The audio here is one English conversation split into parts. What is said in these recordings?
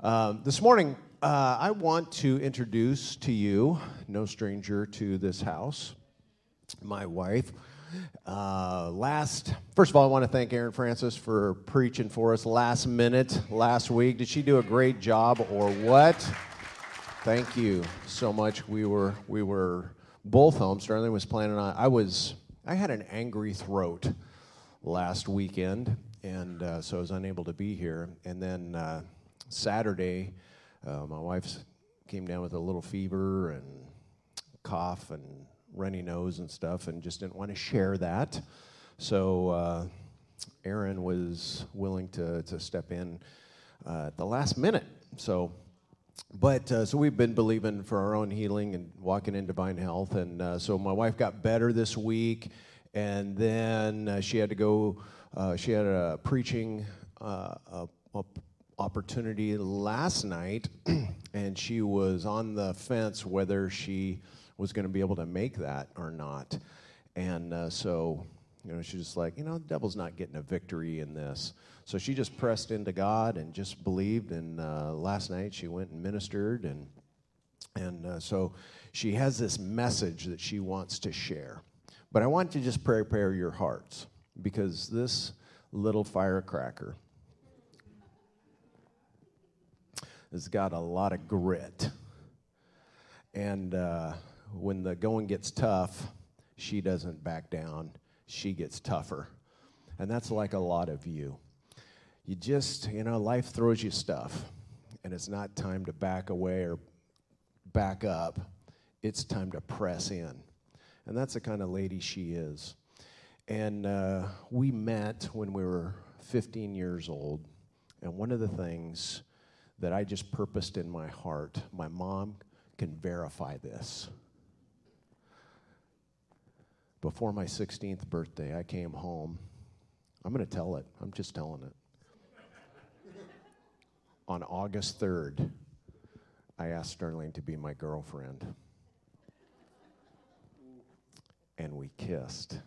Um, this morning, uh, I want to introduce to you, no stranger to this house, my wife. Uh, last, first of all, I want to thank Erin Francis for preaching for us last minute last week. Did she do a great job or what? Thank you so much. We were we were both home. Starlene was planning on. I was I had an angry throat last weekend, and uh, so I was unable to be here. And then uh, Saturday, uh, my wife came down with a little fever and cough and runny nose and stuff, and just didn't want to share that. So uh, Erin was willing to to step in uh, at the last minute. So. But uh, so we've been believing for our own healing and walking in divine health. And uh, so my wife got better this week, and then uh, she had to go, uh, she had a preaching uh, a, opportunity last night, and she was on the fence whether she was going to be able to make that or not. And uh, so, you know, she's just like, you know, the devil's not getting a victory in this. So she just pressed into God and just believed. And uh, last night she went and ministered, and and uh, so she has this message that she wants to share. But I want to just prepare your hearts because this little firecracker has got a lot of grit. And uh, when the going gets tough, she doesn't back down, she gets tougher. And that's like a lot of you you just, you know, life throws you stuff, and it's not time to back away or back up. It's time to press in. And that's the kind of lady she is. And uh, we met when we were 15 years old. And one of the things that I just purposed in my heart, my mom can verify this. Before my 16th birthday, I came home. I'm going to tell it, I'm just telling it on August 3rd, I asked Starlene to be my girlfriend. And we kissed.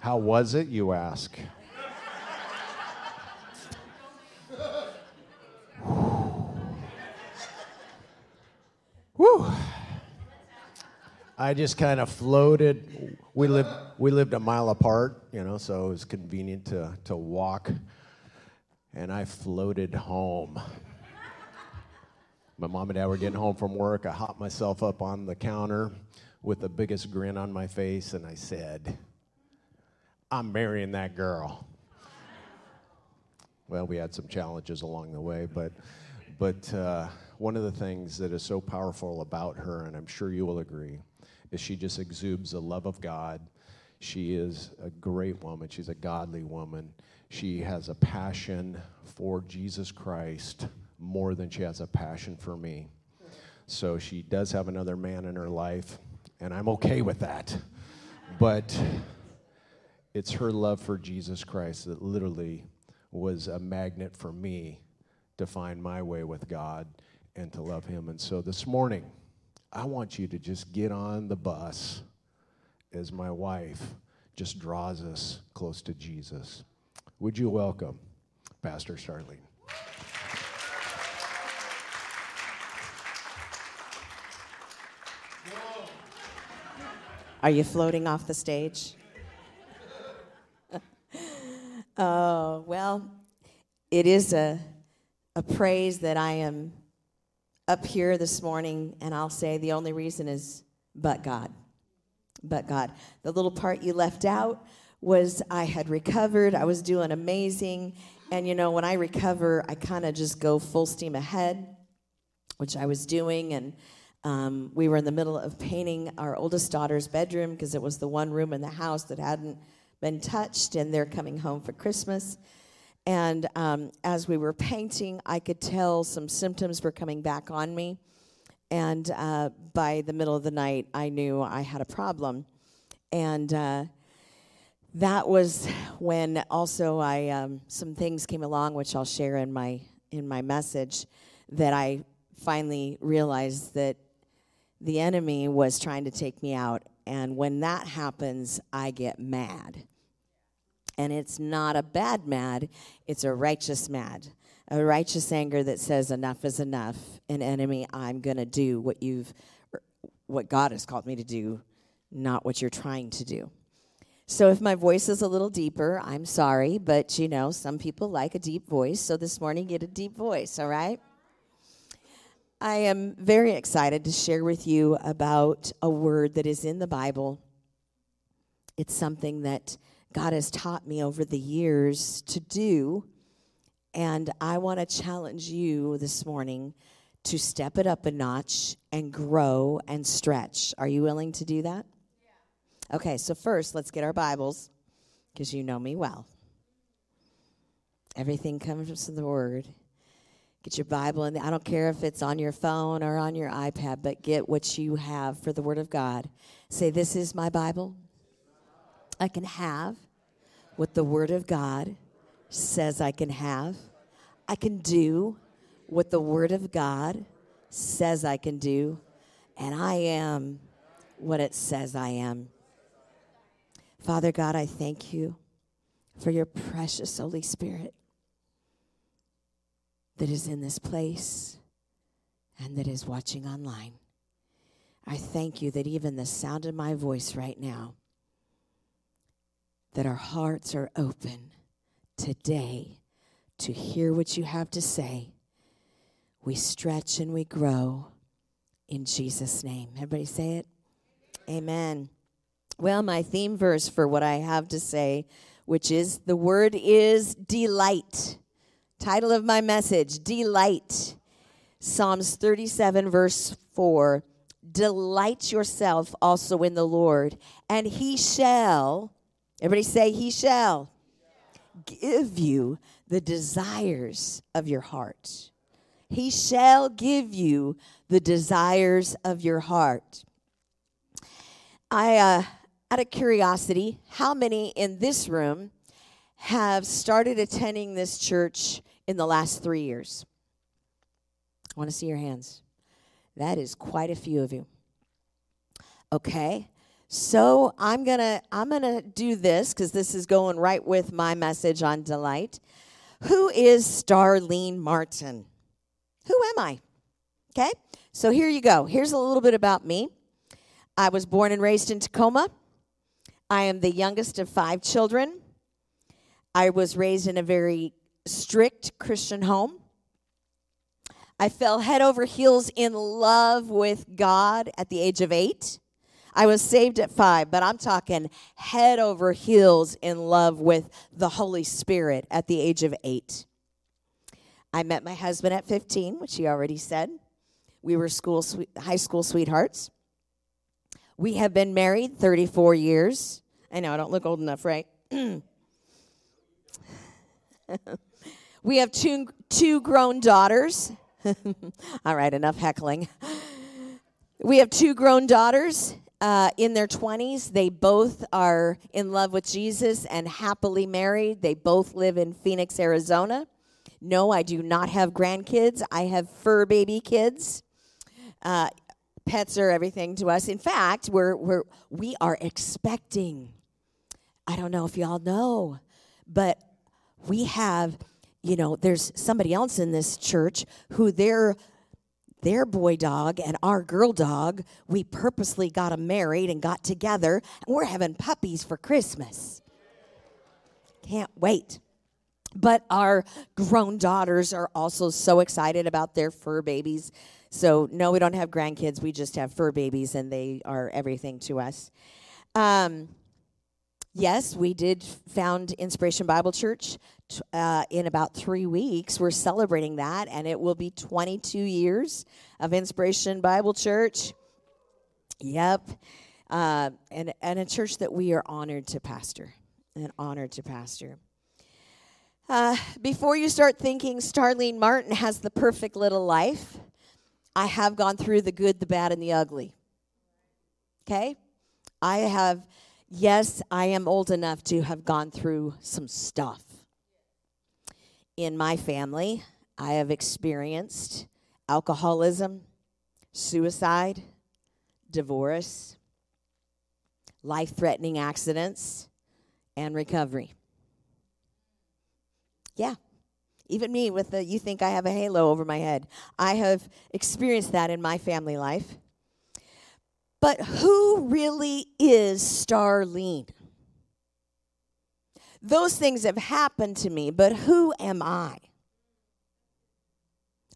How was it, you ask? Whew. I just kind of floated. We lived we lived a mile apart, you know, so it was convenient to to walk. And I floated home. My mom and dad were getting home from work. I hopped myself up on the counter with the biggest grin on my face, and I said, "I'm marrying that girl." Well, we had some challenges along the way, but but uh, one of the things that is so powerful about her, and I'm sure you will agree, is she just exudes the love of God. She is a great woman. She's a godly woman. She has a passion for Jesus Christ more than she has a passion for me. So she does have another man in her life, and I'm okay with that. But it's her love for Jesus Christ that literally was a magnet for me to find my way with God and to love Him. And so this morning, I want you to just get on the bus as my wife just draws us close to Jesus. Would you welcome Pastor Starlene? Are you floating off the stage? oh, well, it is a, a praise that I am up here this morning, and I'll say the only reason is but God. But God. The little part you left out was I had recovered, I was doing amazing. And you know, when I recover, I kind of just go full steam ahead, which I was doing. And um, we were in the middle of painting our oldest daughter's bedroom because it was the one room in the house that hadn't been touched, and they're coming home for Christmas. And um, as we were painting, I could tell some symptoms were coming back on me. And uh, by the middle of the night, I knew I had a problem. And uh, that was when also I um, some things came along, which I'll share in my in my message, that I finally realized that the enemy was trying to take me out. And when that happens, I get mad. And it's not a bad mad, it's a righteous mad. A righteous anger that says enough is enough. An enemy, I'm going to do what you've what God has called me to do, not what you're trying to do. So if my voice is a little deeper, I'm sorry, but you know, some people like a deep voice, so this morning get a deep voice, all right? I am very excited to share with you about a word that is in the Bible. It's something that God has taught me over the years to do, and I want to challenge you this morning to step it up a notch and grow and stretch. Are you willing to do that? Yeah. Okay, so first, let's get our Bibles because you know me well. Everything comes from the Word. Get your Bible, and I don't care if it's on your phone or on your iPad, but get what you have for the Word of God. Say, This is my Bible. I can have what the Word of God says I can have. I can do what the Word of God says I can do, and I am what it says I am. Father God, I thank you for your precious Holy Spirit that is in this place and that is watching online. I thank you that even the sound of my voice right now, that our hearts are open today to hear what you have to say we stretch and we grow in Jesus' name. Everybody say it? Amen. Well, my theme verse for what I have to say, which is the word is delight. Title of my message Delight. Psalms 37, verse 4. Delight yourself also in the Lord, and he shall, everybody say, he shall give you the desires of your heart. He shall give you the desires of your heart. I, uh, out of curiosity, how many in this room have started attending this church in the last three years? I want to see your hands. That is quite a few of you. Okay. So I'm gonna I'm gonna do this because this is going right with my message on delight. Who is Starlene Martin? Who am I? Okay, so here you go. Here's a little bit about me. I was born and raised in Tacoma. I am the youngest of five children. I was raised in a very strict Christian home. I fell head over heels in love with God at the age of eight. I was saved at five, but I'm talking head over heels in love with the Holy Spirit at the age of eight. I met my husband at 15, which he already said. We were school high school sweethearts. We have been married 34 years. I know I don't look old enough, right? we have two two grown daughters. All right, enough heckling. We have two grown daughters uh, in their 20s. They both are in love with Jesus and happily married. They both live in Phoenix, Arizona. No, I do not have grandkids. I have fur baby kids. Uh, pets are everything to us. In fact, we're, we're, we are expecting. I don't know if y'all know, but we have, you know, there's somebody else in this church who their their boy dog and our girl dog, we purposely got them married and got together, and we're having puppies for Christmas. Can't wait. But our grown daughters are also so excited about their fur babies. So, no, we don't have grandkids. We just have fur babies, and they are everything to us. Um, yes, we did found Inspiration Bible Church uh, in about three weeks. We're celebrating that, and it will be 22 years of Inspiration Bible Church. Yep. Uh, and, and a church that we are honored to pastor and honored to pastor. Uh, before you start thinking Starlene Martin has the perfect little life, I have gone through the good, the bad, and the ugly. Okay? I have, yes, I am old enough to have gone through some stuff. In my family, I have experienced alcoholism, suicide, divorce, life threatening accidents, and recovery. Yeah. Even me with the you think I have a halo over my head. I have experienced that in my family life. But who really is Starlene? Those things have happened to me, but who am I?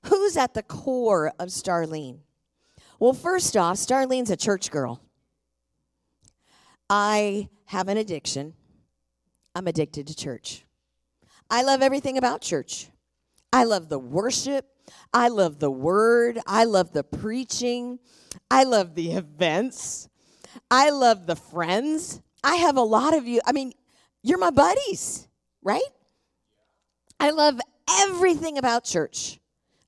Who's at the core of Starlene? Well, first off, Starlene's a church girl. I have an addiction. I'm addicted to church. I love everything about church. I love the worship. I love the word. I love the preaching. I love the events. I love the friends. I have a lot of you. I mean, you're my buddies, right? I love everything about church.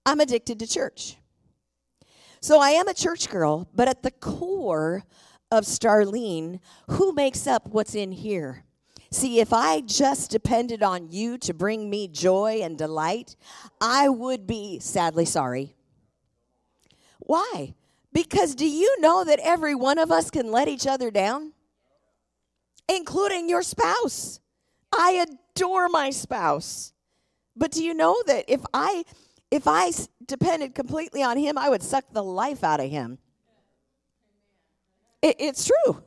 I'm addicted to church. So I am a church girl, but at the core of Starlene, who makes up what's in here? See, if I just depended on you to bring me joy and delight, I would be sadly sorry. Why? Because do you know that every one of us can let each other down? Including your spouse. I adore my spouse. But do you know that if I if I depended completely on him, I would suck the life out of him. It, it's true.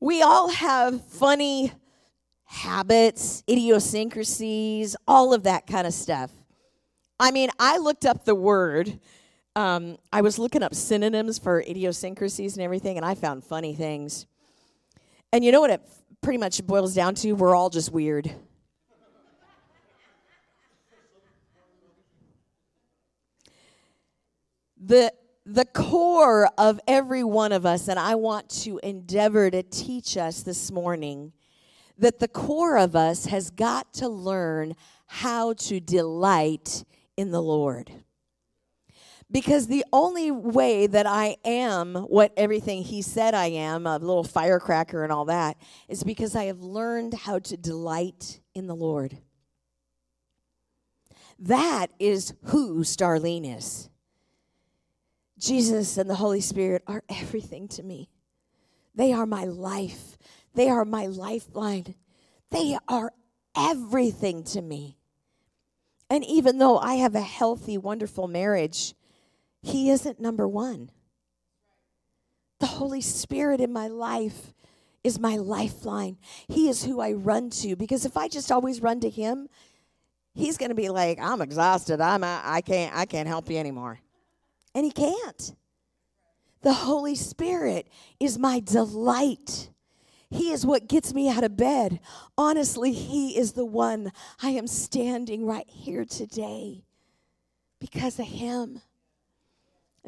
We all have funny habits, idiosyncrasies, all of that kind of stuff. I mean, I looked up the word. Um, I was looking up synonyms for idiosyncrasies and everything, and I found funny things. And you know what it pretty much boils down to? We're all just weird. the the core of every one of us, and I want to endeavor to teach us this morning that the core of us has got to learn how to delight in the Lord. Because the only way that I am what everything He said I am, a little firecracker and all that, is because I have learned how to delight in the Lord. That is who Starlene is. Jesus and the Holy Spirit are everything to me. They are my life. They are my lifeline. They are everything to me. And even though I have a healthy, wonderful marriage, He isn't number one. The Holy Spirit in my life is my lifeline. He is who I run to because if I just always run to Him, He's going to be like, "I'm exhausted. I'm I can't I can't help you anymore." And he can't. The Holy Spirit is my delight. He is what gets me out of bed. Honestly, He is the one I am standing right here today because of Him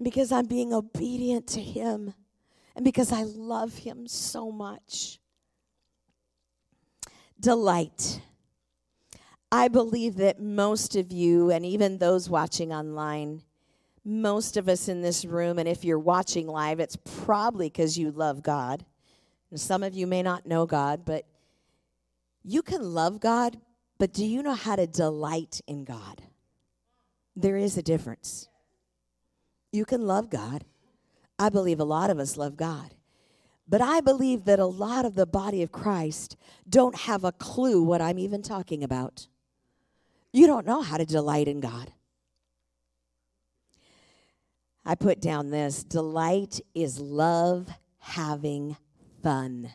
and because I'm being obedient to Him and because I love Him so much. Delight. I believe that most of you, and even those watching online, most of us in this room, and if you're watching live, it's probably because you love God. And some of you may not know God, but you can love God, but do you know how to delight in God? There is a difference. You can love God. I believe a lot of us love God. But I believe that a lot of the body of Christ don't have a clue what I'm even talking about. You don't know how to delight in God. I put down this delight is love having fun.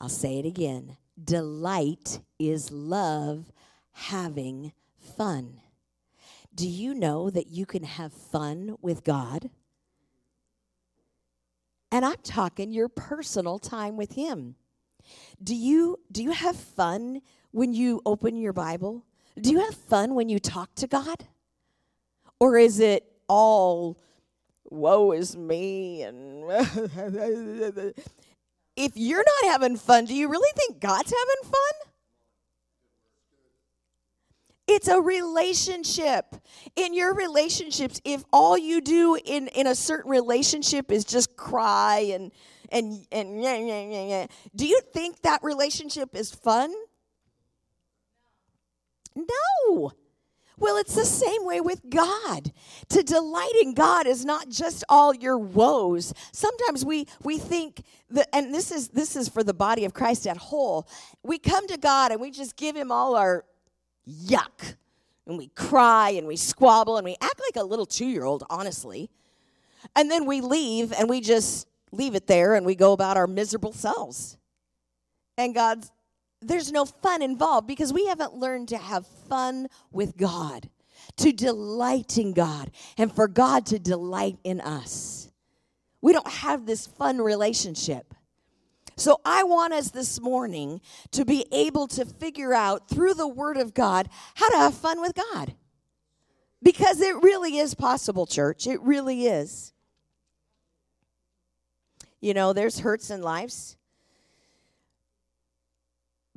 I'll say it again. Delight is love having fun. Do you know that you can have fun with God? And I'm talking your personal time with him. Do you do you have fun when you open your Bible? Do you have fun when you talk to God? Or is it all woe is me and if you're not having fun, do you really think God's having fun? It's a relationship. In your relationships, if all you do in, in a certain relationship is just cry and and and yeah, yeah, yeah, yeah, do you think that relationship is fun? No. Well, it's the same way with God. To delight in God is not just all your woes. Sometimes we we think that and this is this is for the body of Christ at whole. We come to God and we just give him all our yuck. And we cry and we squabble and we act like a little 2-year-old, honestly. And then we leave and we just leave it there and we go about our miserable selves. And God's there's no fun involved because we haven't learned to have fun with God, to delight in God, and for God to delight in us. We don't have this fun relationship. So I want us this morning to be able to figure out through the Word of God how to have fun with God. Because it really is possible, church. It really is. You know, there's hurts in lives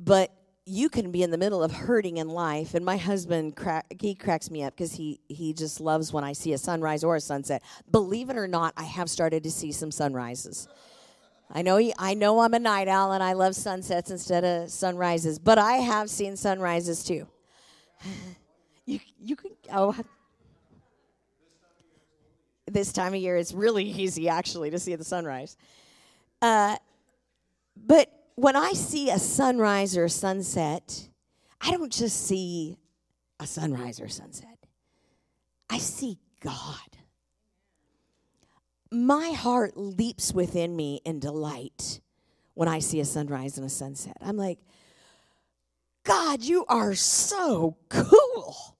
but you can be in the middle of hurting in life and my husband crack, he cracks me up because he he just loves when i see a sunrise or a sunset believe it or not i have started to see some sunrises i know i know i'm a night owl and i love sunsets instead of sunrises but i have seen sunrises too you you can oh this time of year it's really easy actually to see the sunrise uh, but when I see a sunrise or a sunset, I don't just see a sunrise or sunset. I see God. My heart leaps within me in delight when I see a sunrise and a sunset. I'm like, God, you are so cool.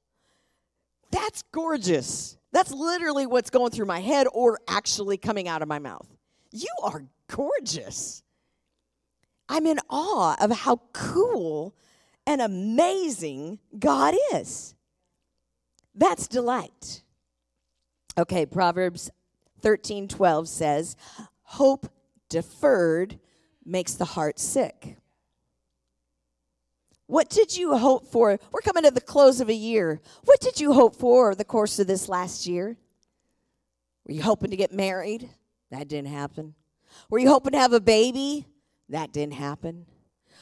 That's gorgeous. That's literally what's going through my head or actually coming out of my mouth. You are gorgeous. I'm in awe of how cool and amazing God is. That's delight. Okay, Proverbs 13 12 says, Hope deferred makes the heart sick. What did you hope for? We're coming to the close of a year. What did you hope for the course of this last year? Were you hoping to get married? That didn't happen. Were you hoping to have a baby? That didn't happen.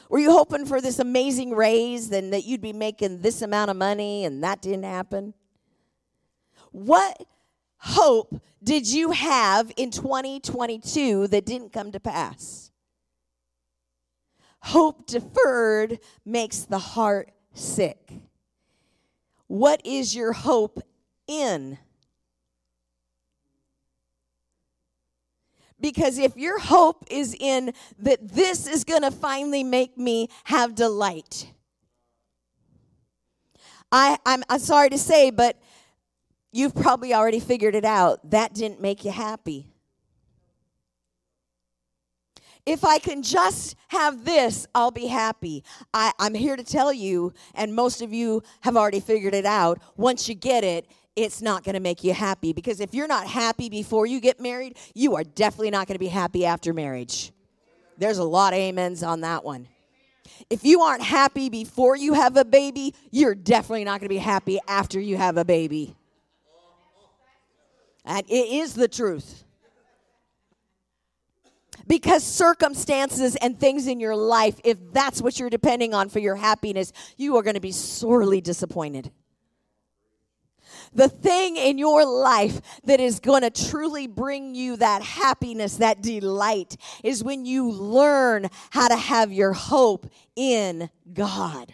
Were you hoping for this amazing raise and that you'd be making this amount of money and that didn't happen? What hope did you have in 2022 that didn't come to pass? Hope deferred makes the heart sick. What is your hope in? Because if your hope is in that this is going to finally make me have delight, I, I'm, I'm sorry to say, but you've probably already figured it out. That didn't make you happy. If I can just have this, I'll be happy. I, I'm here to tell you, and most of you have already figured it out. Once you get it, it's not going to make you happy because if you're not happy before you get married, you are definitely not going to be happy after marriage. There's a lot of amens on that one. If you aren't happy before you have a baby, you're definitely not going to be happy after you have a baby. And it is the truth. Because circumstances and things in your life, if that's what you're depending on for your happiness, you are going to be sorely disappointed the thing in your life that is going to truly bring you that happiness, that delight, is when you learn how to have your hope in God.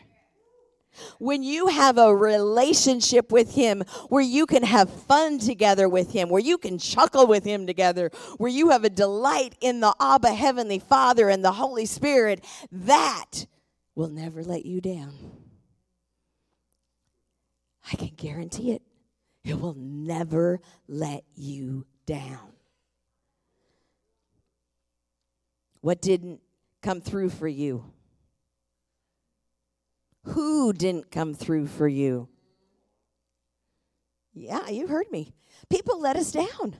When you have a relationship with Him where you can have fun together with Him, where you can chuckle with Him together, where you have a delight in the Abba Heavenly Father and the Holy Spirit, that will never let you down. I can guarantee it. It will never let you down. What didn't come through for you? Who didn't come through for you? Yeah, you heard me. People let us down.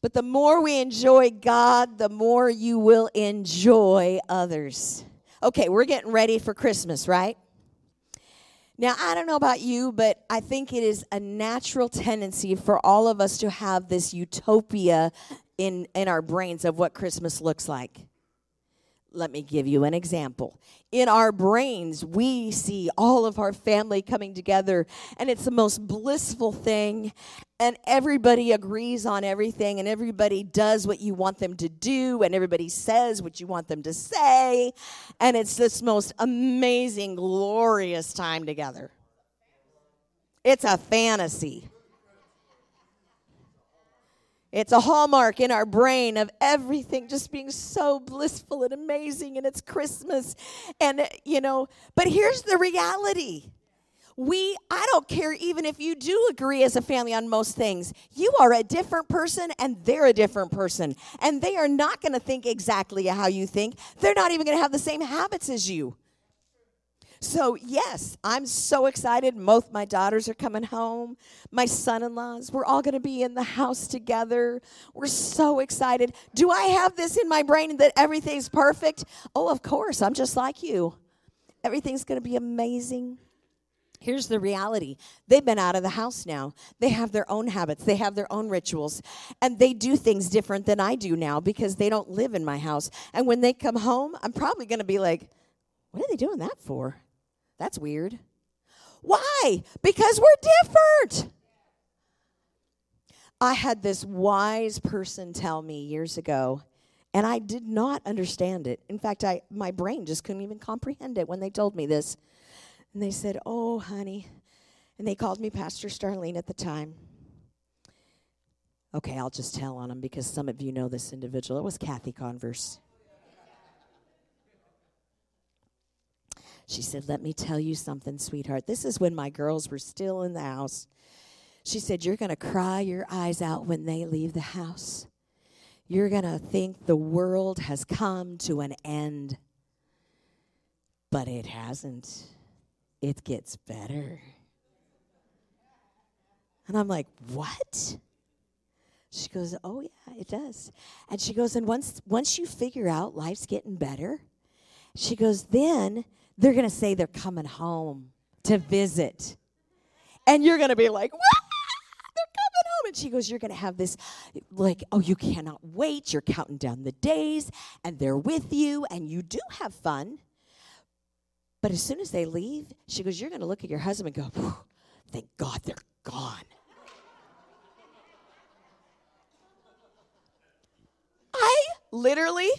But the more we enjoy God, the more you will enjoy others. Okay, we're getting ready for Christmas, right? Now, I don't know about you, but I think it is a natural tendency for all of us to have this utopia in, in our brains of what Christmas looks like. Let me give you an example. In our brains, we see all of our family coming together, and it's the most blissful thing. And everybody agrees on everything, and everybody does what you want them to do, and everybody says what you want them to say. And it's this most amazing, glorious time together. It's a fantasy. It's a hallmark in our brain of everything just being so blissful and amazing, and it's Christmas. And, you know, but here's the reality. We, I don't care even if you do agree as a family on most things. You are a different person and they're a different person. And they are not going to think exactly how you think. They're not even going to have the same habits as you. So, yes, I'm so excited. Both my daughters are coming home. My son in laws, we're all going to be in the house together. We're so excited. Do I have this in my brain that everything's perfect? Oh, of course. I'm just like you. Everything's going to be amazing. Here's the reality they've been out of the house now. They have their own habits, they have their own rituals, and they do things different than I do now because they don't live in my house. And when they come home, I'm probably going to be like, what are they doing that for? That's weird. Why? Because we're different. I had this wise person tell me years ago, and I did not understand it. In fact, I, my brain just couldn't even comprehend it when they told me this. And they said, Oh, honey. And they called me Pastor Starlene at the time. Okay, I'll just tell on them because some of you know this individual. It was Kathy Converse. She said, Let me tell you something, sweetheart. This is when my girls were still in the house. She said, You're going to cry your eyes out when they leave the house. You're going to think the world has come to an end. But it hasn't. It gets better. And I'm like, What? She goes, Oh, yeah, it does. And she goes, And once, once you figure out life's getting better, she goes, Then they're going to say they're coming home to visit. And you're going to be like, what? They're coming home. And she goes, You're going to have this, like, oh, you cannot wait. You're counting down the days, and they're with you, and you do have fun. But as soon as they leave, she goes, You're going to look at your husband and go, Thank God they're gone. I literally,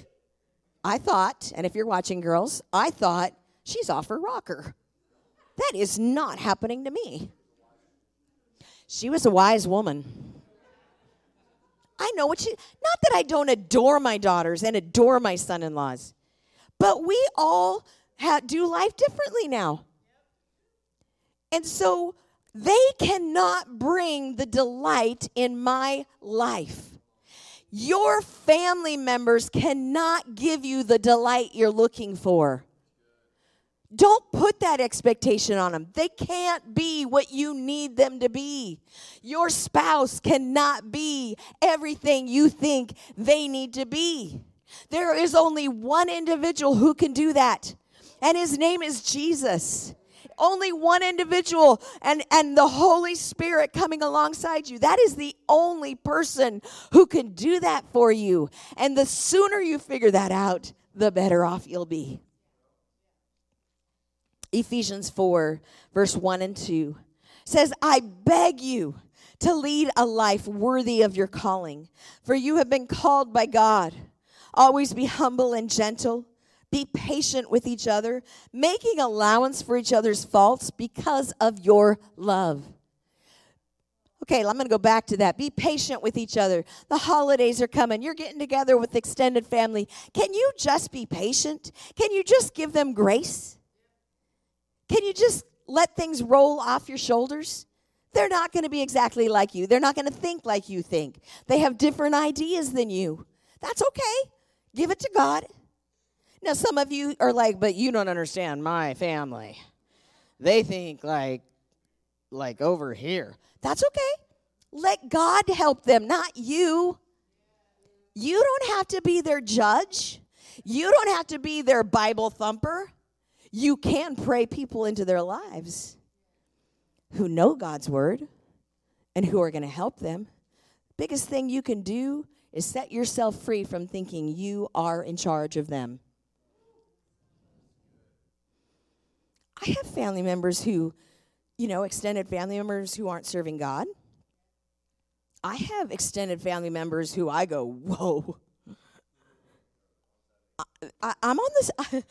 I thought, and if you're watching girls, I thought she's off her rocker. That is not happening to me. She was a wise woman. I know what she, not that I don't adore my daughters and adore my son in laws, but we all ha, do life differently now. And so they cannot bring the delight in my life. Your family members cannot give you the delight you're looking for. Don't put that expectation on them. They can't be what you need them to be. Your spouse cannot be everything you think they need to be. There is only one individual who can do that, and his name is Jesus. Only one individual and, and the Holy Spirit coming alongside you. That is the only person who can do that for you. And the sooner you figure that out, the better off you'll be. Ephesians 4, verse 1 and 2 says, I beg you to lead a life worthy of your calling, for you have been called by God. Always be humble and gentle. Be patient with each other, making allowance for each other's faults because of your love. Okay, I'm going to go back to that. Be patient with each other. The holidays are coming. You're getting together with extended family. Can you just be patient? Can you just give them grace? Can you just let things roll off your shoulders? They're not going to be exactly like you. They're not going to think like you think. They have different ideas than you. That's okay. Give it to God. Now, some of you are like, but you don't understand my family. They think like, like over here. That's okay. Let God help them, not you. You don't have to be their judge. You don't have to be their Bible thumper you can pray people into their lives who know God's word and who are going to help them. Biggest thing you can do is set yourself free from thinking you are in charge of them. I have family members who, you know, extended family members who aren't serving God. I have extended family members who I go, whoa. I, am on this. I,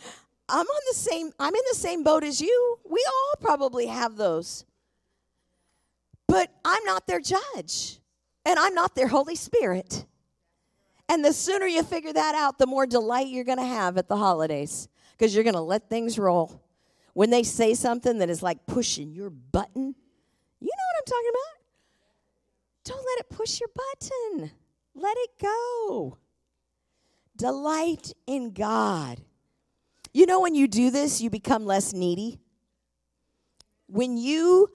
I'm on the same. I'm in the same boat as you. We all probably have those, but I'm not their judge, and I'm not their Holy Spirit. And the sooner you figure that out, the more delight you're going to have at the holidays because you're going to let things roll. When they say something that is like pushing your button, you know what I'm talking about? Don't let it push your button. Let it go. Delight in God. You know, when you do this, you become less needy. When you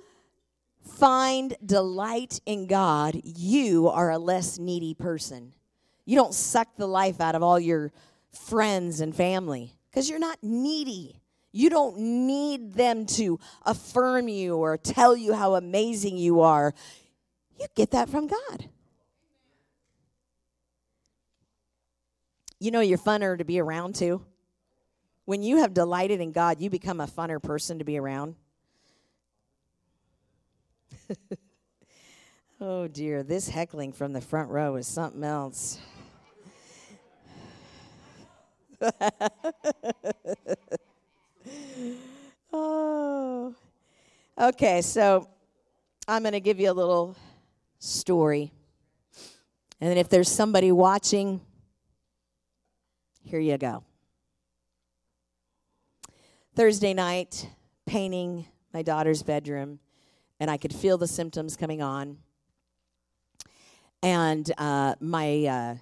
find delight in God, you are a less needy person. You don't suck the life out of all your friends and family because you're not needy. You don't need them to affirm you or tell you how amazing you are. You get that from God. You know, you're funner to be around too. When you have delighted in God, you become a funner person to be around. oh dear, this heckling from the front row is something else. oh. Okay, so I'm going to give you a little story. And if there's somebody watching, here you go. Thursday night, painting my daughter's bedroom, and I could feel the symptoms coming on. And uh, my uh,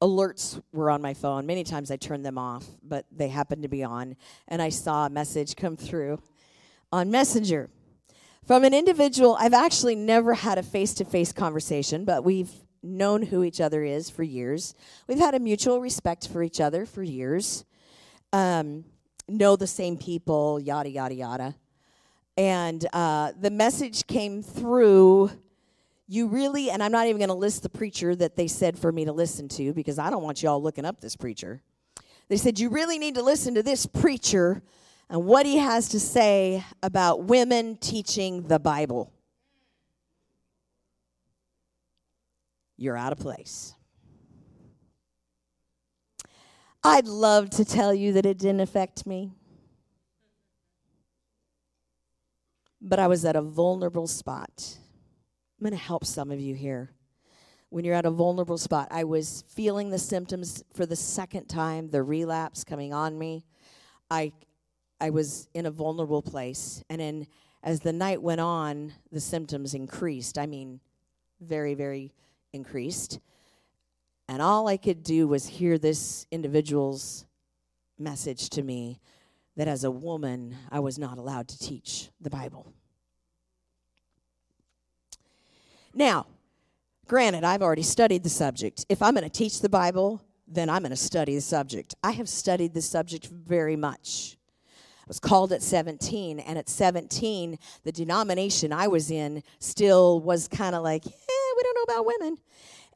alerts were on my phone. Many times I turned them off, but they happened to be on. And I saw a message come through on Messenger from an individual. I've actually never had a face to face conversation, but we've known who each other is for years. We've had a mutual respect for each other for years, um, know the same people, yada, yada, yada. And uh, the message came through you really, and I'm not even going to list the preacher that they said for me to listen to because I don't want you all looking up this preacher. They said, You really need to listen to this preacher and what he has to say about women teaching the Bible. You're out of place. I'd love to tell you that it didn't affect me. But I was at a vulnerable spot. I'm going to help some of you here. When you're at a vulnerable spot, I was feeling the symptoms for the second time, the relapse coming on me. I I was in a vulnerable place and then as the night went on, the symptoms increased. I mean, very very increased. And all I could do was hear this individual's message to me that as a woman, I was not allowed to teach the Bible. Now, granted, I've already studied the subject. If I'm going to teach the Bible, then I'm going to study the subject. I have studied the subject very much. I was called at 17, and at 17, the denomination I was in still was kind of like, yeah, we don't know about women.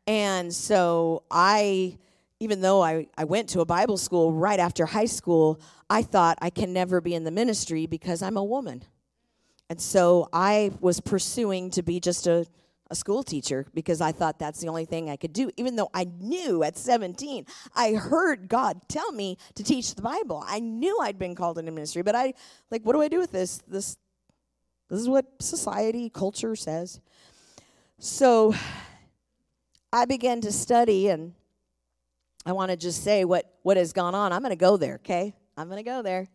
And so I, even though I, I went to a Bible school right after high school, I thought I can never be in the ministry because I'm a woman. And so I was pursuing to be just a a school teacher because I thought that's the only thing I could do. Even though I knew at 17, I heard God tell me to teach the Bible. I knew I'd been called into ministry, but I like, what do I do with this? This, this is what society, culture says. So I began to study, and I want to just say what what has gone on. I'm going to go there. Okay, I'm going to go there.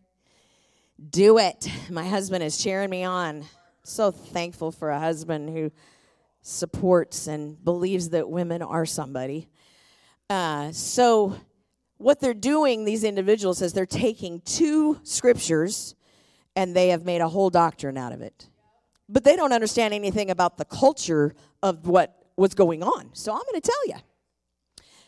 Do it. My husband is cheering me on. So thankful for a husband who supports and believes that women are somebody. Uh, so, what they're doing, these individuals, is they're taking two scriptures and they have made a whole doctrine out of it. But they don't understand anything about the culture of what was going on. So, I'm going to tell you.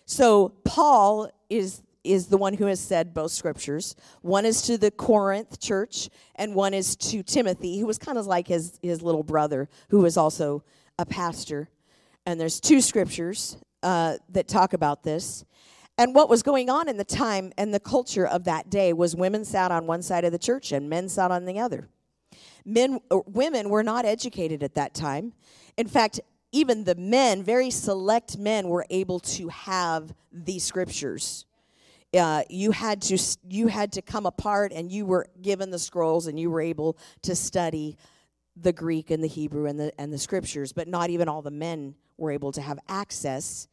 So, Paul is is the one who has said both scriptures. One is to the Corinth church, and one is to Timothy, who was kind of like his, his little brother, who was also a pastor. And there's two scriptures uh, that talk about this. And what was going on in the time and the culture of that day was women sat on one side of the church and men sat on the other. Men, uh, women were not educated at that time. In fact, even the men, very select men, were able to have these scriptures. Uh, you had to you had to come apart, and you were given the scrolls, and you were able to study the Greek and the Hebrew and the and the scriptures. But not even all the men were able to have access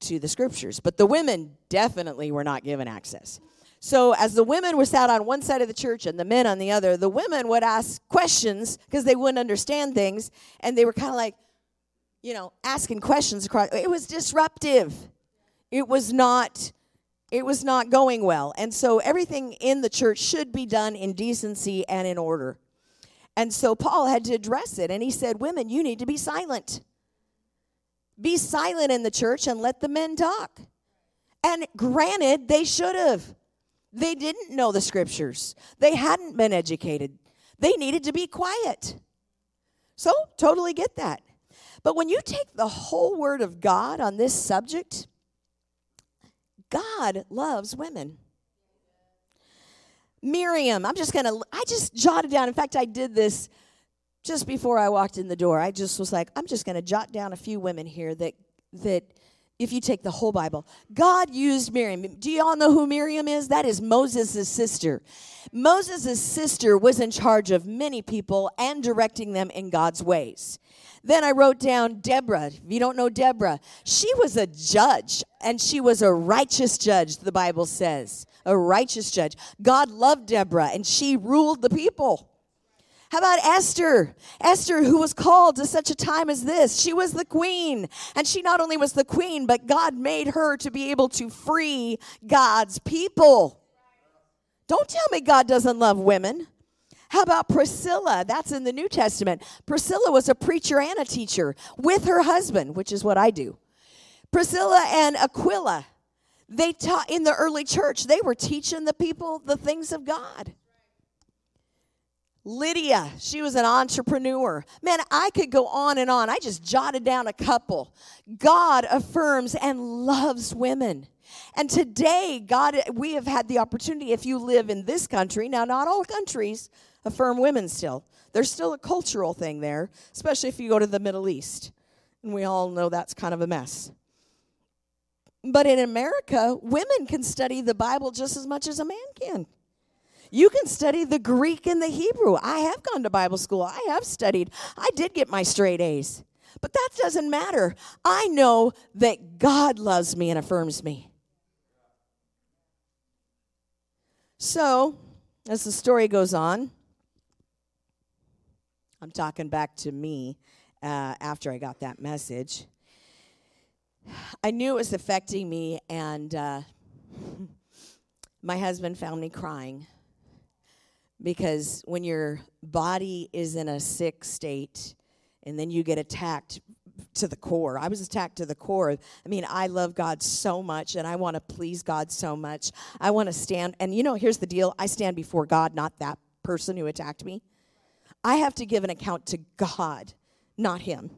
to the scriptures. But the women definitely were not given access. So, as the women were sat on one side of the church and the men on the other, the women would ask questions because they wouldn't understand things, and they were kind of like, you know, asking questions across. It was disruptive. It was not. It was not going well. And so everything in the church should be done in decency and in order. And so Paul had to address it. And he said, Women, you need to be silent. Be silent in the church and let the men talk. And granted, they should have. They didn't know the scriptures, they hadn't been educated. They needed to be quiet. So, totally get that. But when you take the whole word of God on this subject, God loves women. Miriam, I'm just going to, I just jotted down. In fact, I did this just before I walked in the door. I just was like, I'm just going to jot down a few women here that, that, if you take the whole Bible, God used Miriam. Do you all know who Miriam is? That is Moses' sister. Moses' sister was in charge of many people and directing them in God's ways. Then I wrote down Deborah. If you don't know Deborah, she was a judge and she was a righteous judge, the Bible says. A righteous judge. God loved Deborah and she ruled the people. How about Esther? Esther, who was called to such a time as this. She was the queen. And she not only was the queen, but God made her to be able to free God's people. Don't tell me God doesn't love women. How about Priscilla? That's in the New Testament. Priscilla was a preacher and a teacher with her husband, which is what I do. Priscilla and Aquila, they taught in the early church, they were teaching the people the things of God. Lydia, she was an entrepreneur. Man, I could go on and on. I just jotted down a couple. God affirms and loves women. And today, God, we have had the opportunity, if you live in this country, now, not all countries, affirm women still. There's still a cultural thing there, especially if you go to the Middle East. And we all know that's kind of a mess. But in America, women can study the Bible just as much as a man can. You can study the Greek and the Hebrew. I have gone to Bible school. I have studied. I did get my straight A's. But that doesn't matter. I know that God loves me and affirms me. So, as the story goes on, I'm talking back to me uh, after I got that message. I knew it was affecting me, and uh, my husband found me crying because when your body is in a sick state and then you get attacked to the core. I was attacked to the core. I mean, I love God so much and I want to please God so much. I want to stand, and you know, here's the deal I stand before God, not that person who attacked me. I have to give an account to God, not him.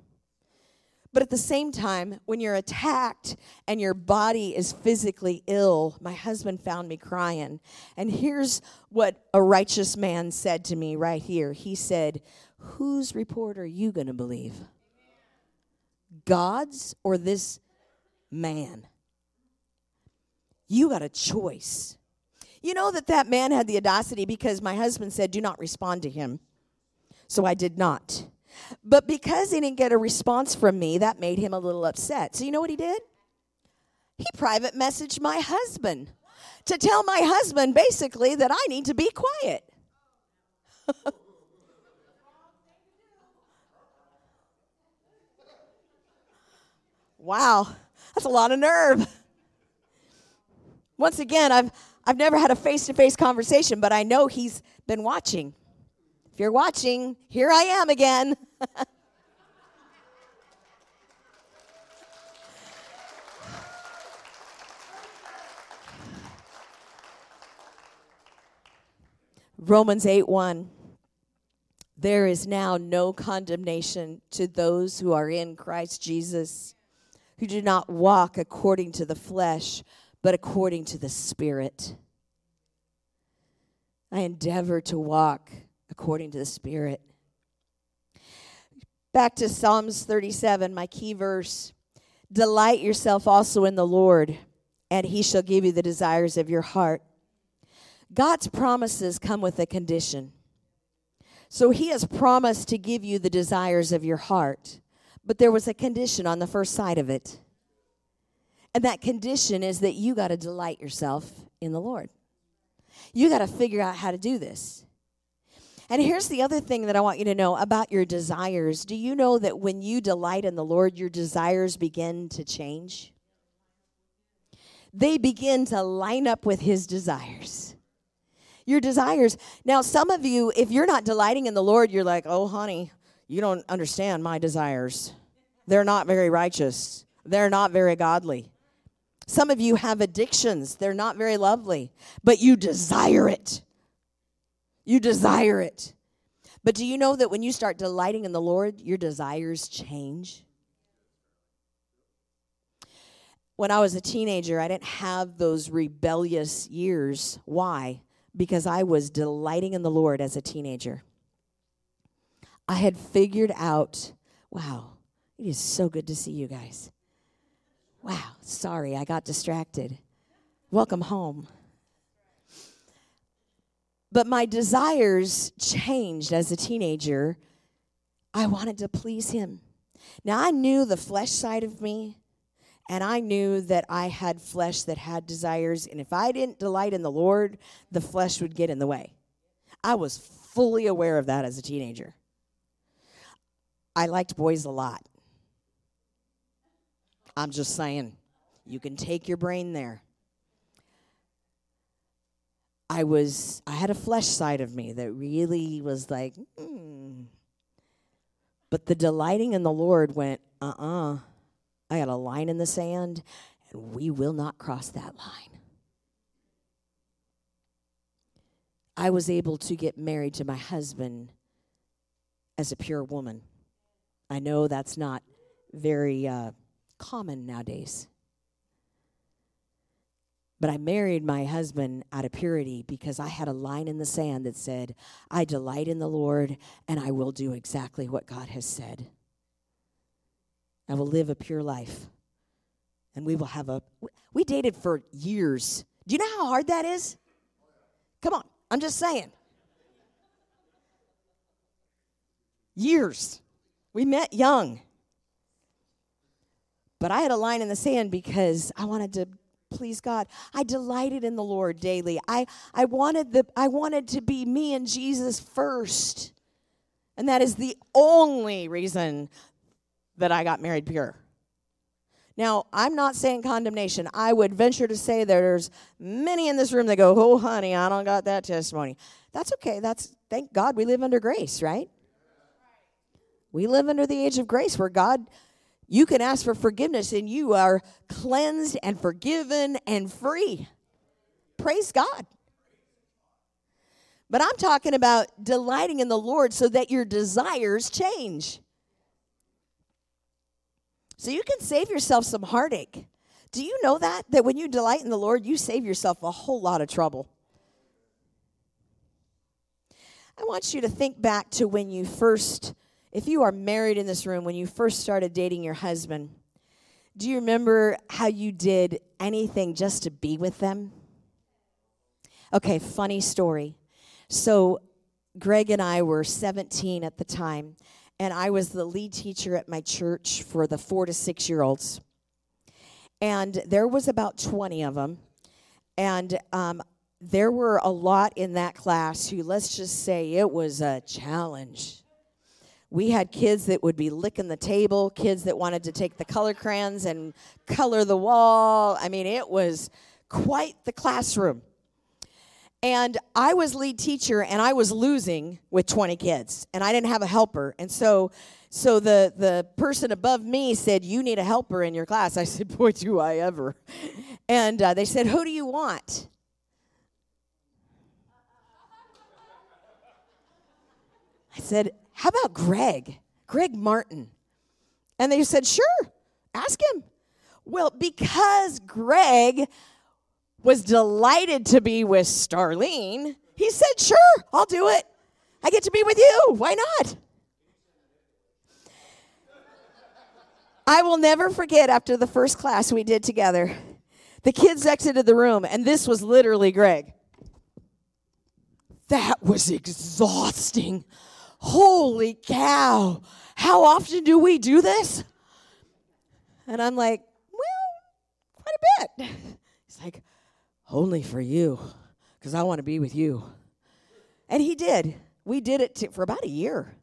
But at the same time, when you're attacked and your body is physically ill, my husband found me crying. And here's what a righteous man said to me right here. He said, Whose report are you going to believe? God's or this man? You got a choice. You know that that man had the audacity because my husband said, Do not respond to him. So I did not. But because he didn't get a response from me, that made him a little upset. So you know what he did? He private messaged my husband to tell my husband basically that I need to be quiet. wow, that's a lot of nerve. Once again, I've I've never had a face-to-face conversation, but I know he's been watching. If you're watching, here I am again. Romans 8 1. There is now no condemnation to those who are in Christ Jesus, who do not walk according to the flesh, but according to the Spirit. I endeavor to walk according to the Spirit. Back to Psalms 37, my key verse. Delight yourself also in the Lord, and he shall give you the desires of your heart. God's promises come with a condition. So he has promised to give you the desires of your heart, but there was a condition on the first side of it. And that condition is that you got to delight yourself in the Lord. You got to figure out how to do this. And here's the other thing that I want you to know about your desires. Do you know that when you delight in the Lord, your desires begin to change? They begin to line up with His desires. Your desires. Now, some of you, if you're not delighting in the Lord, you're like, oh, honey, you don't understand my desires. They're not very righteous, they're not very godly. Some of you have addictions, they're not very lovely, but you desire it. You desire it. But do you know that when you start delighting in the Lord, your desires change? When I was a teenager, I didn't have those rebellious years. Why? Because I was delighting in the Lord as a teenager. I had figured out, wow, it is so good to see you guys. Wow, sorry, I got distracted. Welcome home. But my desires changed as a teenager. I wanted to please him. Now, I knew the flesh side of me, and I knew that I had flesh that had desires. And if I didn't delight in the Lord, the flesh would get in the way. I was fully aware of that as a teenager. I liked boys a lot. I'm just saying, you can take your brain there. I was I had a flesh side of me that really was like, mm. but the delighting in the Lord went, uh uh-uh. uh I got a line in the sand, and we will not cross that line. I was able to get married to my husband as a pure woman. I know that's not very uh, common nowadays. But I married my husband out of purity because I had a line in the sand that said, I delight in the Lord and I will do exactly what God has said. I will live a pure life. And we will have a. We dated for years. Do you know how hard that is? Come on, I'm just saying. Years. We met young. But I had a line in the sand because I wanted to please God. I delighted in the Lord daily. I, I wanted the I wanted to be me and Jesus first. And that is the only reason that I got married pure. Now, I'm not saying condemnation. I would venture to say there's many in this room that go, "Oh, honey, I don't got that testimony." That's okay. That's thank God we live under grace, right? We live under the age of grace where God you can ask for forgiveness and you are cleansed and forgiven and free. Praise God. But I'm talking about delighting in the Lord so that your desires change. So you can save yourself some heartache. Do you know that? That when you delight in the Lord, you save yourself a whole lot of trouble. I want you to think back to when you first if you are married in this room, when you first started dating your husband, do you remember how you did anything just to be with them? Okay, funny story. So, Greg and I were 17 at the time, and I was the lead teacher at my church for the four to six year olds. And there was about 20 of them. And um, there were a lot in that class who, let's just say, it was a challenge we had kids that would be licking the table, kids that wanted to take the color crayons and color the wall. I mean, it was quite the classroom. And I was lead teacher and I was losing with 20 kids and I didn't have a helper. And so so the the person above me said, "You need a helper in your class." I said, "Boy, do I ever!" And uh, they said, "Who do you want?" I said, how about Greg? Greg Martin. And they said, Sure, ask him. Well, because Greg was delighted to be with Starlene, he said, Sure, I'll do it. I get to be with you. Why not? I will never forget after the first class we did together, the kids exited the room, and this was literally Greg. That was exhausting. Holy cow. How often do we do this? And I'm like, Well, quite a bit. He's like, Only for you, because I want to be with you. And he did. We did it for about a year.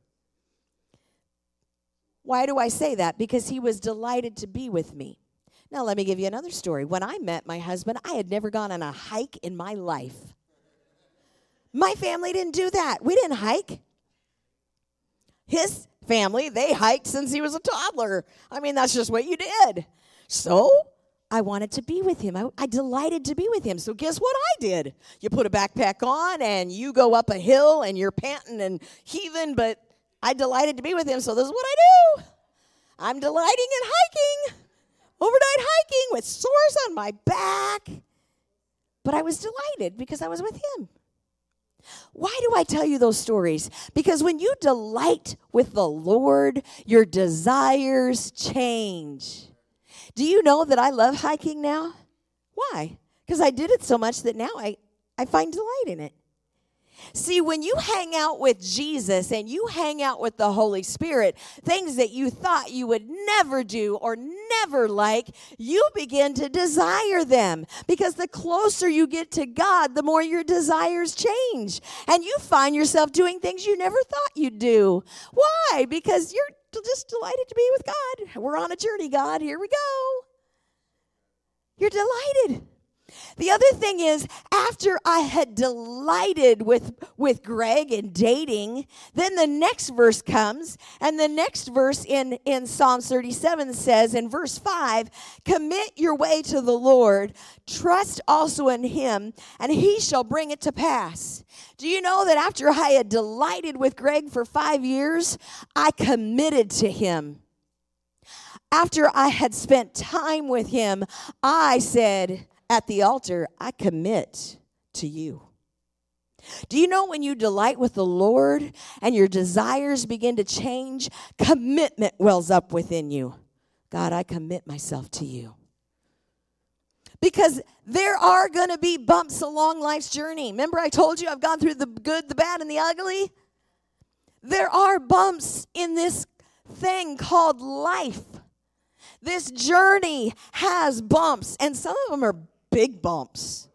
Why do I say that? Because he was delighted to be with me. Now, let me give you another story. When I met my husband, I had never gone on a hike in my life. My family didn't do that. We didn't hike. His family, they hiked since he was a toddler. I mean, that's just what you did. So I wanted to be with him. I, I, delighted to be with him. So guess what I did? You put a backpack on and you go up a hill and you're panting and heaving, but I delighted to be with him, so this is what I do. I'm delighting in hiking, overnight hiking with sores on my back. But I was delighted because I was with him. Why do I tell you those stories? Because when you delight with the Lord, your desires change. Do you know that I love hiking now? Why? Because I did it so much that now I, I find delight in it. See, when you hang out with Jesus and you hang out with the Holy Spirit, things that you thought you would never do or never like, you begin to desire them. Because the closer you get to God, the more your desires change. And you find yourself doing things you never thought you'd do. Why? Because you're just delighted to be with God. We're on a journey, God. Here we go. You're delighted. The other thing is, after I had delighted with, with Greg and dating, then the next verse comes, and the next verse in, in Psalm 37 says, in verse 5, commit your way to the Lord, trust also in him, and he shall bring it to pass. Do you know that after I had delighted with Greg for five years, I committed to him? After I had spent time with him, I said, at the altar, I commit to you. Do you know when you delight with the Lord and your desires begin to change, commitment wells up within you? God, I commit myself to you. Because there are going to be bumps along life's journey. Remember, I told you I've gone through the good, the bad, and the ugly? There are bumps in this thing called life. This journey has bumps, and some of them are big bumps.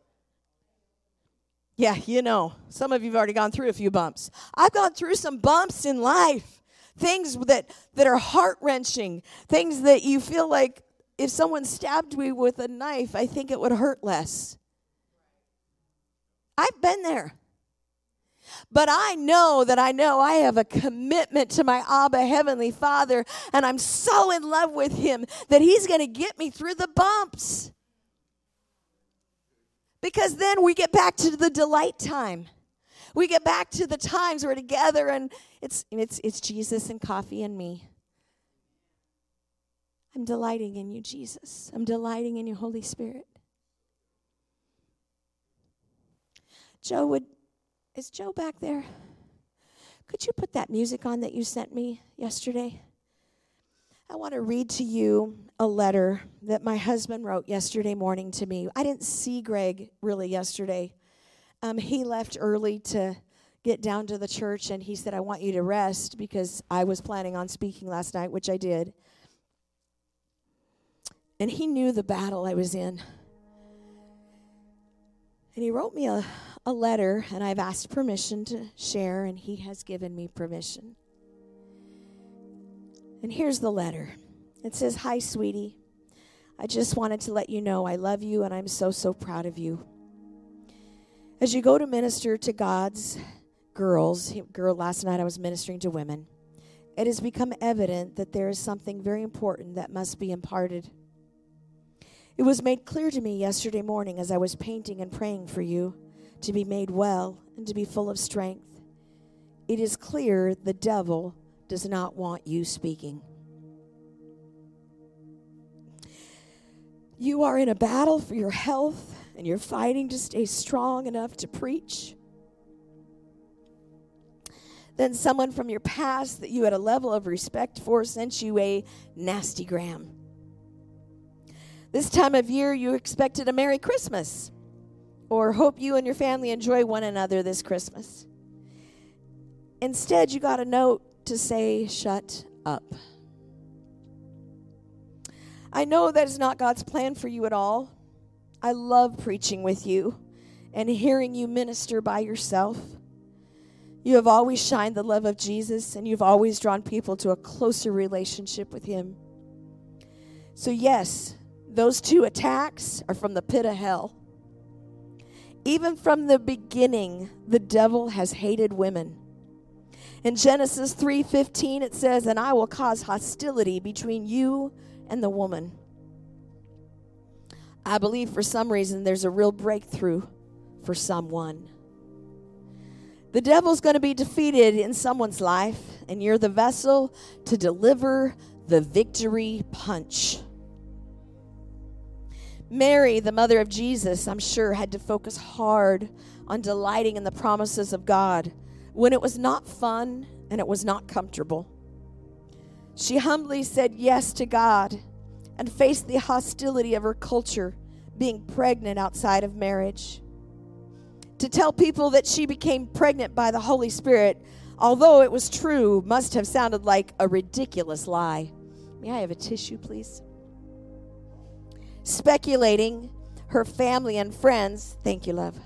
Yeah, you know, some of you have already gone through a few bumps. I've gone through some bumps in life, things that, that are heart wrenching, things that you feel like if someone stabbed me with a knife, I think it would hurt less. I've been there. But I know that I know I have a commitment to my Abba Heavenly Father, and I'm so in love with Him that He's going to get me through the bumps. Because then we get back to the delight time. We get back to the times we're together and it's, it's, it's Jesus and coffee and me. I'm delighting in you, Jesus. I'm delighting in you, Holy Spirit. Joe would is Joe back there? Could you put that music on that you sent me yesterday? I want to read to you a letter that my husband wrote yesterday morning to me. I didn't see Greg really yesterday. Um, he left early to get down to the church and he said, I want you to rest because I was planning on speaking last night, which I did. And he knew the battle I was in. And he wrote me a, a letter, and I've asked permission to share, and he has given me permission. And here's the letter it says, Hi, sweetie. I just wanted to let you know I love you and I'm so, so proud of you. As you go to minister to God's girls, girl, last night I was ministering to women, it has become evident that there is something very important that must be imparted. It was made clear to me yesterday morning as I was painting and praying for you to be made well and to be full of strength. It is clear the devil does not want you speaking. You are in a battle for your health and you're fighting to stay strong enough to preach. Then someone from your past that you had a level of respect for sent you a nasty gram. This time of year, you expected a Merry Christmas or hope you and your family enjoy one another this Christmas. Instead, you got a note to say, Shut up. I know that is not God's plan for you at all. I love preaching with you and hearing you minister by yourself. You have always shined the love of Jesus and you've always drawn people to a closer relationship with Him. So, yes, those two attacks are from the pit of hell. Even from the beginning, the devil has hated women. In Genesis 3:15 it says, "And I will cause hostility between you and the woman." I believe for some reason there's a real breakthrough for someone. The devil's going to be defeated in someone's life, and you're the vessel to deliver the victory punch. Mary, the mother of Jesus, I'm sure, had to focus hard on delighting in the promises of God when it was not fun and it was not comfortable. She humbly said yes to God and faced the hostility of her culture being pregnant outside of marriage. To tell people that she became pregnant by the Holy Spirit, although it was true, must have sounded like a ridiculous lie. May I have a tissue, please? Speculating her family and friends, thank you, love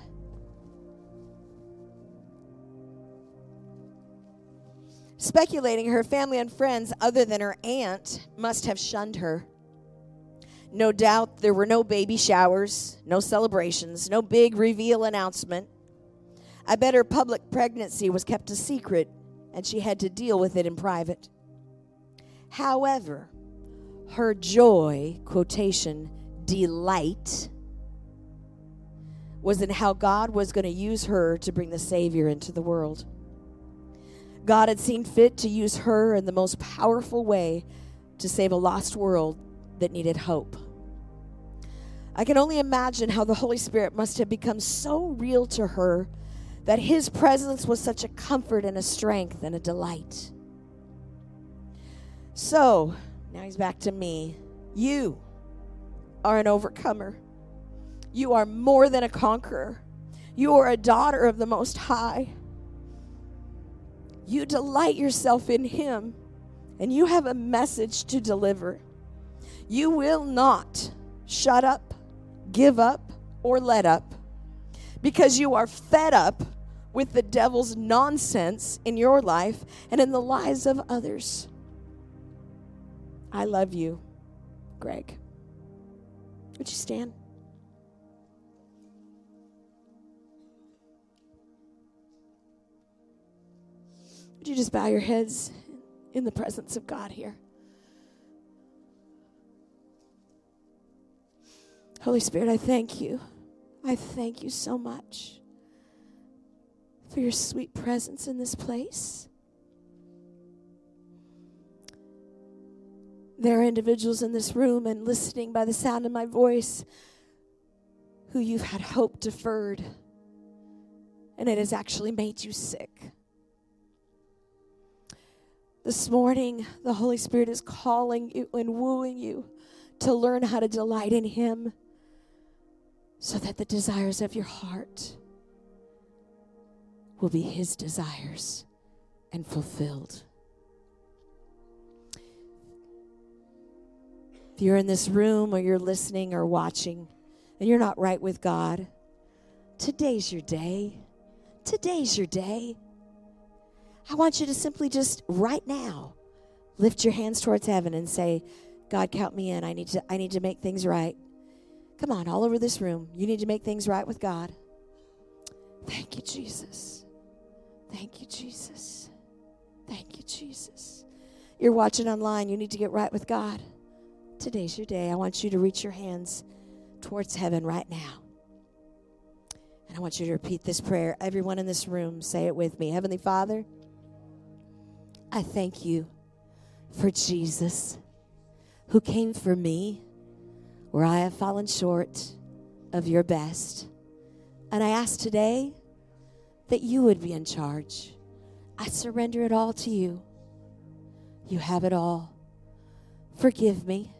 speculating her family and friends, other than her aunt, must have shunned her. No doubt there were no baby showers, no celebrations, no big reveal announcement. I bet her public pregnancy was kept a secret and she had to deal with it in private. However, her joy, quotation, delight, was in how God was going to use her to bring the Savior into the world. God had seen fit to use her in the most powerful way to save a lost world that needed hope. I can only imagine how the Holy Spirit must have become so real to her that his presence was such a comfort and a strength and a delight. So, now he's back to me. You are an overcomer. You are more than a conqueror. You are a daughter of the Most High you delight yourself in Him and you have a message to deliver. You will not shut up, give up, or let up because you are fed up with the devil's nonsense in your life and in the lives of others. I love you, Greg. Would you stand? Would you just bow your heads in the presence of God here? Holy Spirit, I thank you. I thank you so much for your sweet presence in this place. There are individuals in this room and listening by the sound of my voice who you've had hope deferred, and it has actually made you sick. This morning, the Holy Spirit is calling you and wooing you to learn how to delight in Him so that the desires of your heart will be His desires and fulfilled. If you're in this room or you're listening or watching and you're not right with God, today's your day. Today's your day. I want you to simply just right now lift your hands towards heaven and say, God, count me in. I need to, I need to make things right. Come on, all over this room. You need to make things right with God. Thank you, Jesus. Thank you, Jesus. Thank you, Jesus. You're watching online. You need to get right with God. Today's your day. I want you to reach your hands towards heaven right now. And I want you to repeat this prayer. Everyone in this room, say it with me. Heavenly Father, I thank you for Jesus who came for me where I have fallen short of your best. And I ask today that you would be in charge. I surrender it all to you. You have it all. Forgive me,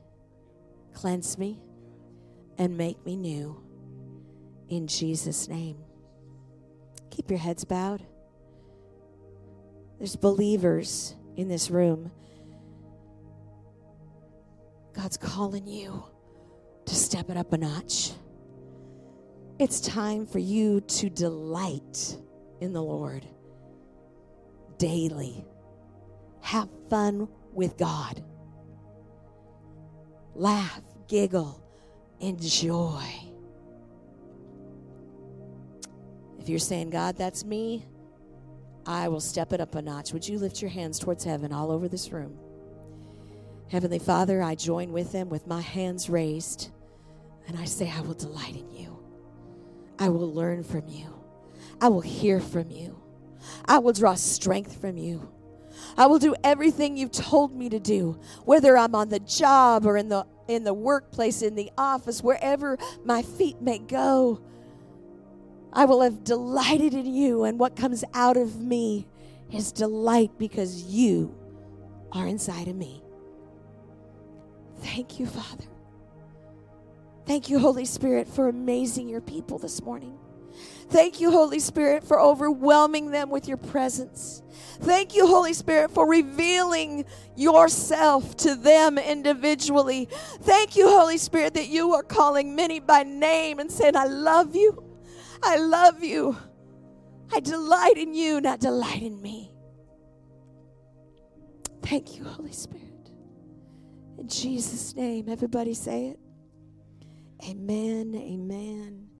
cleanse me, and make me new. In Jesus' name. Keep your heads bowed. There's believers in this room. God's calling you to step it up a notch. It's time for you to delight in the Lord daily. Have fun with God. Laugh, giggle, enjoy. If you're saying, God, that's me, I will step it up a notch. Would you lift your hands towards heaven all over this room? Heavenly Father, I join with them with my hands raised, and I say, I will delight in you. I will learn from you. I will hear from you. I will draw strength from you. I will do everything you've told me to do, whether I'm on the job or in the in the workplace, in the office, wherever my feet may go. I will have delighted in you, and what comes out of me is delight because you are inside of me. Thank you, Father. Thank you, Holy Spirit, for amazing your people this morning. Thank you, Holy Spirit, for overwhelming them with your presence. Thank you, Holy Spirit, for revealing yourself to them individually. Thank you, Holy Spirit, that you are calling many by name and saying, I love you. I love you. I delight in you, not delight in me. Thank you, Holy Spirit. In Jesus' name, everybody say it. Amen. Amen.